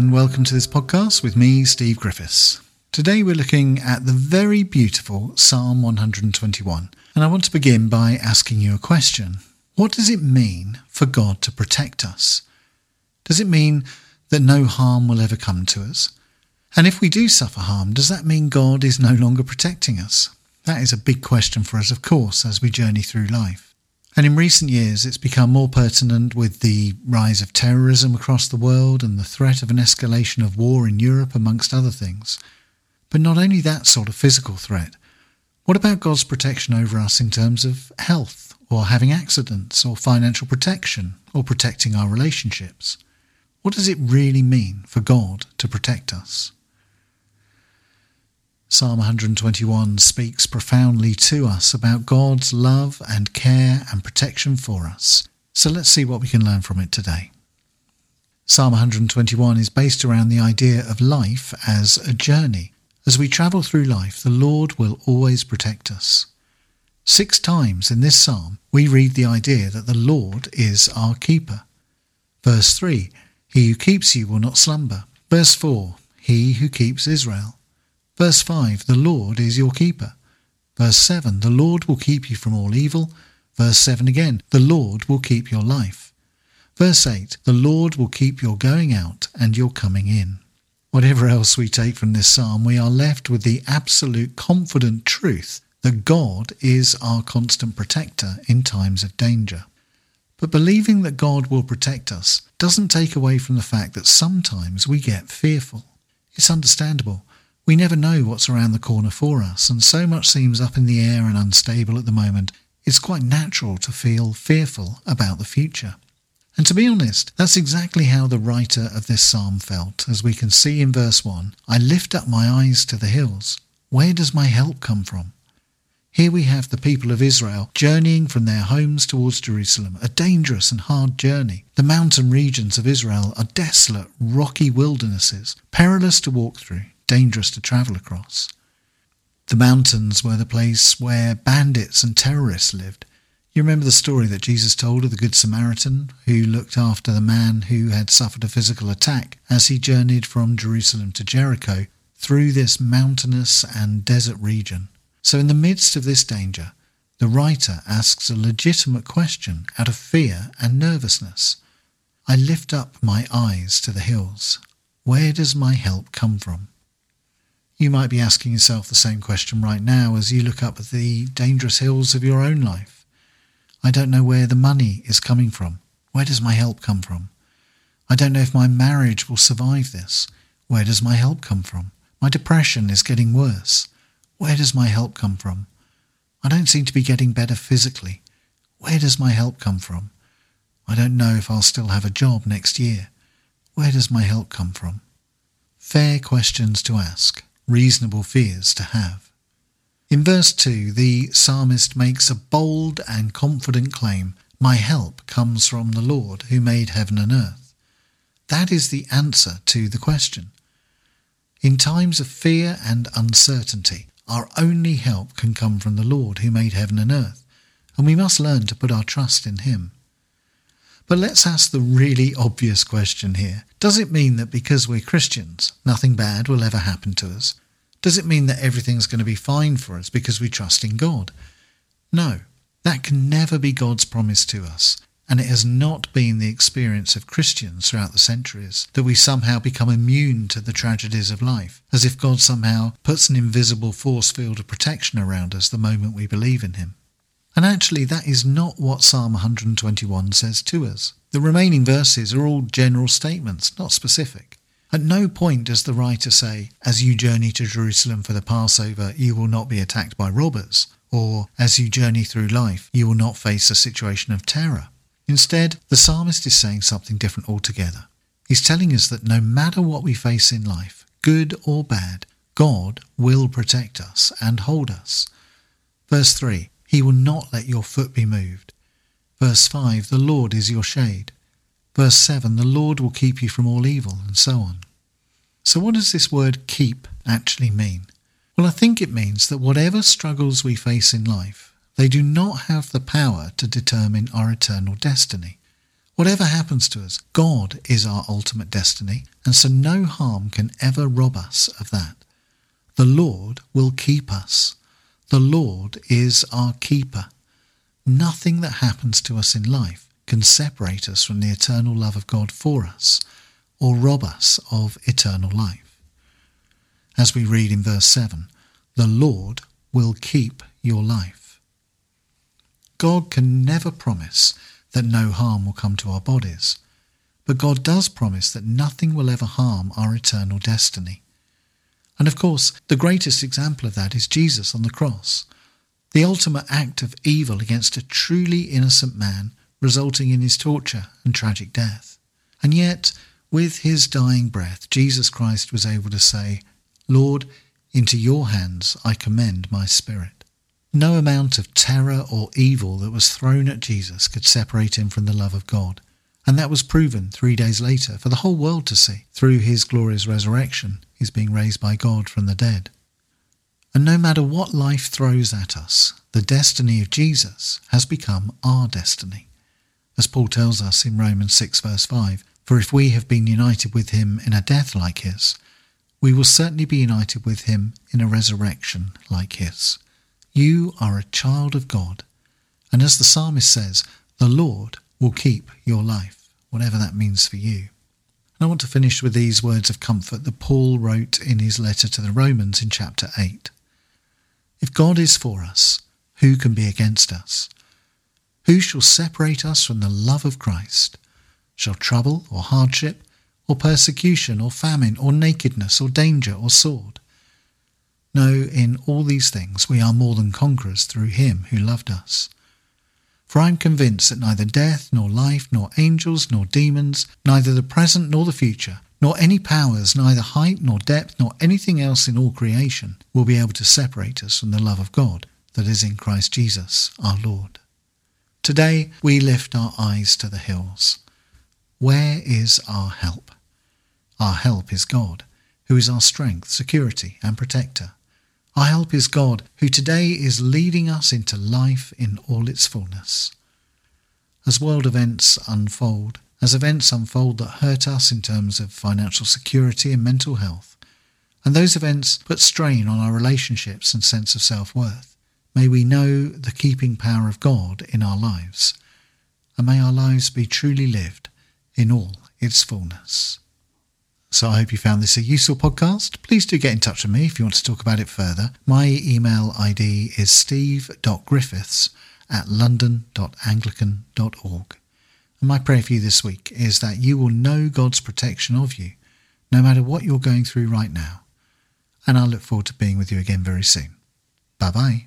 and welcome to this podcast with me, Steve Griffiths. Today we're looking at the very beautiful Psalm 121, and I want to begin by asking you a question. What does it mean for God to protect us? Does it mean that no harm will ever come to us? And if we do suffer harm, does that mean God is no longer protecting us? That is a big question for us, of course, as we journey through life. And in recent years, it's become more pertinent with the rise of terrorism across the world and the threat of an escalation of war in Europe, amongst other things. But not only that sort of physical threat. What about God's protection over us in terms of health, or having accidents, or financial protection, or protecting our relationships? What does it really mean for God to protect us? Psalm 121 speaks profoundly to us about God's love and care and protection for us. So let's see what we can learn from it today. Psalm 121 is based around the idea of life as a journey. As we travel through life, the Lord will always protect us. Six times in this psalm, we read the idea that the Lord is our keeper. Verse 3 He who keeps you will not slumber. Verse 4 He who keeps Israel. Verse 5 The Lord is your keeper. Verse 7 The Lord will keep you from all evil. Verse 7 again The Lord will keep your life. Verse 8 The Lord will keep your going out and your coming in. Whatever else we take from this psalm, we are left with the absolute confident truth that God is our constant protector in times of danger. But believing that God will protect us doesn't take away from the fact that sometimes we get fearful. It's understandable. We never know what's around the corner for us, and so much seems up in the air and unstable at the moment, it's quite natural to feel fearful about the future. And to be honest, that's exactly how the writer of this psalm felt, as we can see in verse 1 I lift up my eyes to the hills. Where does my help come from? Here we have the people of Israel journeying from their homes towards Jerusalem, a dangerous and hard journey. The mountain regions of Israel are desolate, rocky wildernesses, perilous to walk through dangerous to travel across. The mountains were the place where bandits and terrorists lived. You remember the story that Jesus told of the Good Samaritan who looked after the man who had suffered a physical attack as he journeyed from Jerusalem to Jericho through this mountainous and desert region. So, in the midst of this danger, the writer asks a legitimate question out of fear and nervousness. I lift up my eyes to the hills. Where does my help come from? You might be asking yourself the same question right now as you look up at the dangerous hills of your own life. I don't know where the money is coming from. Where does my help come from? I don't know if my marriage will survive this. Where does my help come from? My depression is getting worse. Where does my help come from? I don't seem to be getting better physically. Where does my help come from? I don't know if I'll still have a job next year. Where does my help come from? Fair questions to ask reasonable fears to have. In verse 2, the psalmist makes a bold and confident claim My help comes from the Lord who made heaven and earth. That is the answer to the question. In times of fear and uncertainty, our only help can come from the Lord who made heaven and earth, and we must learn to put our trust in Him. But let's ask the really obvious question here. Does it mean that because we're Christians, nothing bad will ever happen to us? Does it mean that everything's going to be fine for us because we trust in God? No, that can never be God's promise to us. And it has not been the experience of Christians throughout the centuries that we somehow become immune to the tragedies of life, as if God somehow puts an invisible force field of protection around us the moment we believe in Him. And actually, that is not what Psalm 121 says to us. The remaining verses are all general statements, not specific. At no point does the writer say, As you journey to Jerusalem for the Passover, you will not be attacked by robbers, or As you journey through life, you will not face a situation of terror. Instead, the psalmist is saying something different altogether. He's telling us that no matter what we face in life, good or bad, God will protect us and hold us. Verse 3 he will not let your foot be moved. Verse 5 The Lord is your shade. Verse 7 The Lord will keep you from all evil, and so on. So, what does this word keep actually mean? Well, I think it means that whatever struggles we face in life, they do not have the power to determine our eternal destiny. Whatever happens to us, God is our ultimate destiny, and so no harm can ever rob us of that. The Lord will keep us. The Lord is our keeper. Nothing that happens to us in life can separate us from the eternal love of God for us or rob us of eternal life. As we read in verse 7, the Lord will keep your life. God can never promise that no harm will come to our bodies, but God does promise that nothing will ever harm our eternal destiny. And of course, the greatest example of that is Jesus on the cross, the ultimate act of evil against a truly innocent man, resulting in his torture and tragic death. And yet, with his dying breath, Jesus Christ was able to say, Lord, into your hands I commend my spirit. No amount of terror or evil that was thrown at Jesus could separate him from the love of God. And that was proven three days later for the whole world to see through his glorious resurrection, his being raised by God from the dead. And no matter what life throws at us, the destiny of Jesus has become our destiny. As Paul tells us in Romans 6 verse 5, For if we have been united with him in a death like his, we will certainly be united with him in a resurrection like his. You are a child of God, and as the psalmist says, the Lord will keep your life, whatever that means for you. And I want to finish with these words of comfort that Paul wrote in his letter to the Romans in chapter 8. If God is for us, who can be against us? Who shall separate us from the love of Christ? Shall trouble or hardship or persecution, or famine, or nakedness, or danger, or sword. No, in all these things we are more than conquerors through him who loved us. For I am convinced that neither death, nor life, nor angels, nor demons, neither the present nor the future, nor any powers, neither height nor depth, nor anything else in all creation, will be able to separate us from the love of God that is in Christ Jesus our Lord. Today we lift our eyes to the hills. Where is our help? Our help is God, who is our strength, security, and protector. Our help is God, who today is leading us into life in all its fullness. As world events unfold, as events unfold that hurt us in terms of financial security and mental health, and those events put strain on our relationships and sense of self-worth, may we know the keeping power of God in our lives, and may our lives be truly lived in all its fullness. So I hope you found this a useful podcast. Please do get in touch with me if you want to talk about it further. My email ID is steve.griffiths at london.anglican.org. And my prayer for you this week is that you will know God's protection of you, no matter what you're going through right now. And I look forward to being with you again very soon. Bye bye.